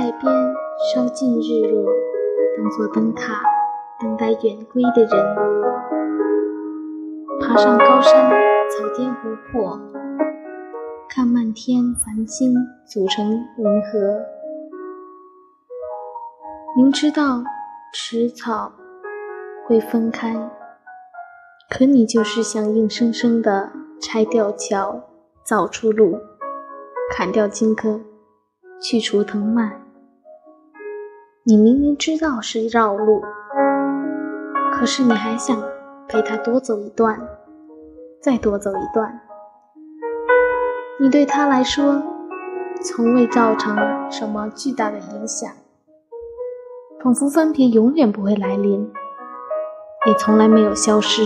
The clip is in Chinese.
海边烧尽日落，当做灯塔，等待远归的人。爬上高山，草间湖泊，看漫天繁星组成银河。明知道迟早会分开，可你就是想硬生生的拆掉桥，造出路，砍掉荆轲，去除藤蔓。你明明知道是绕路，可是你还想陪他多走一段，再多走一段。你对他来说，从未造成什么巨大的影响。仿佛分别永远不会来临，也从来没有消失。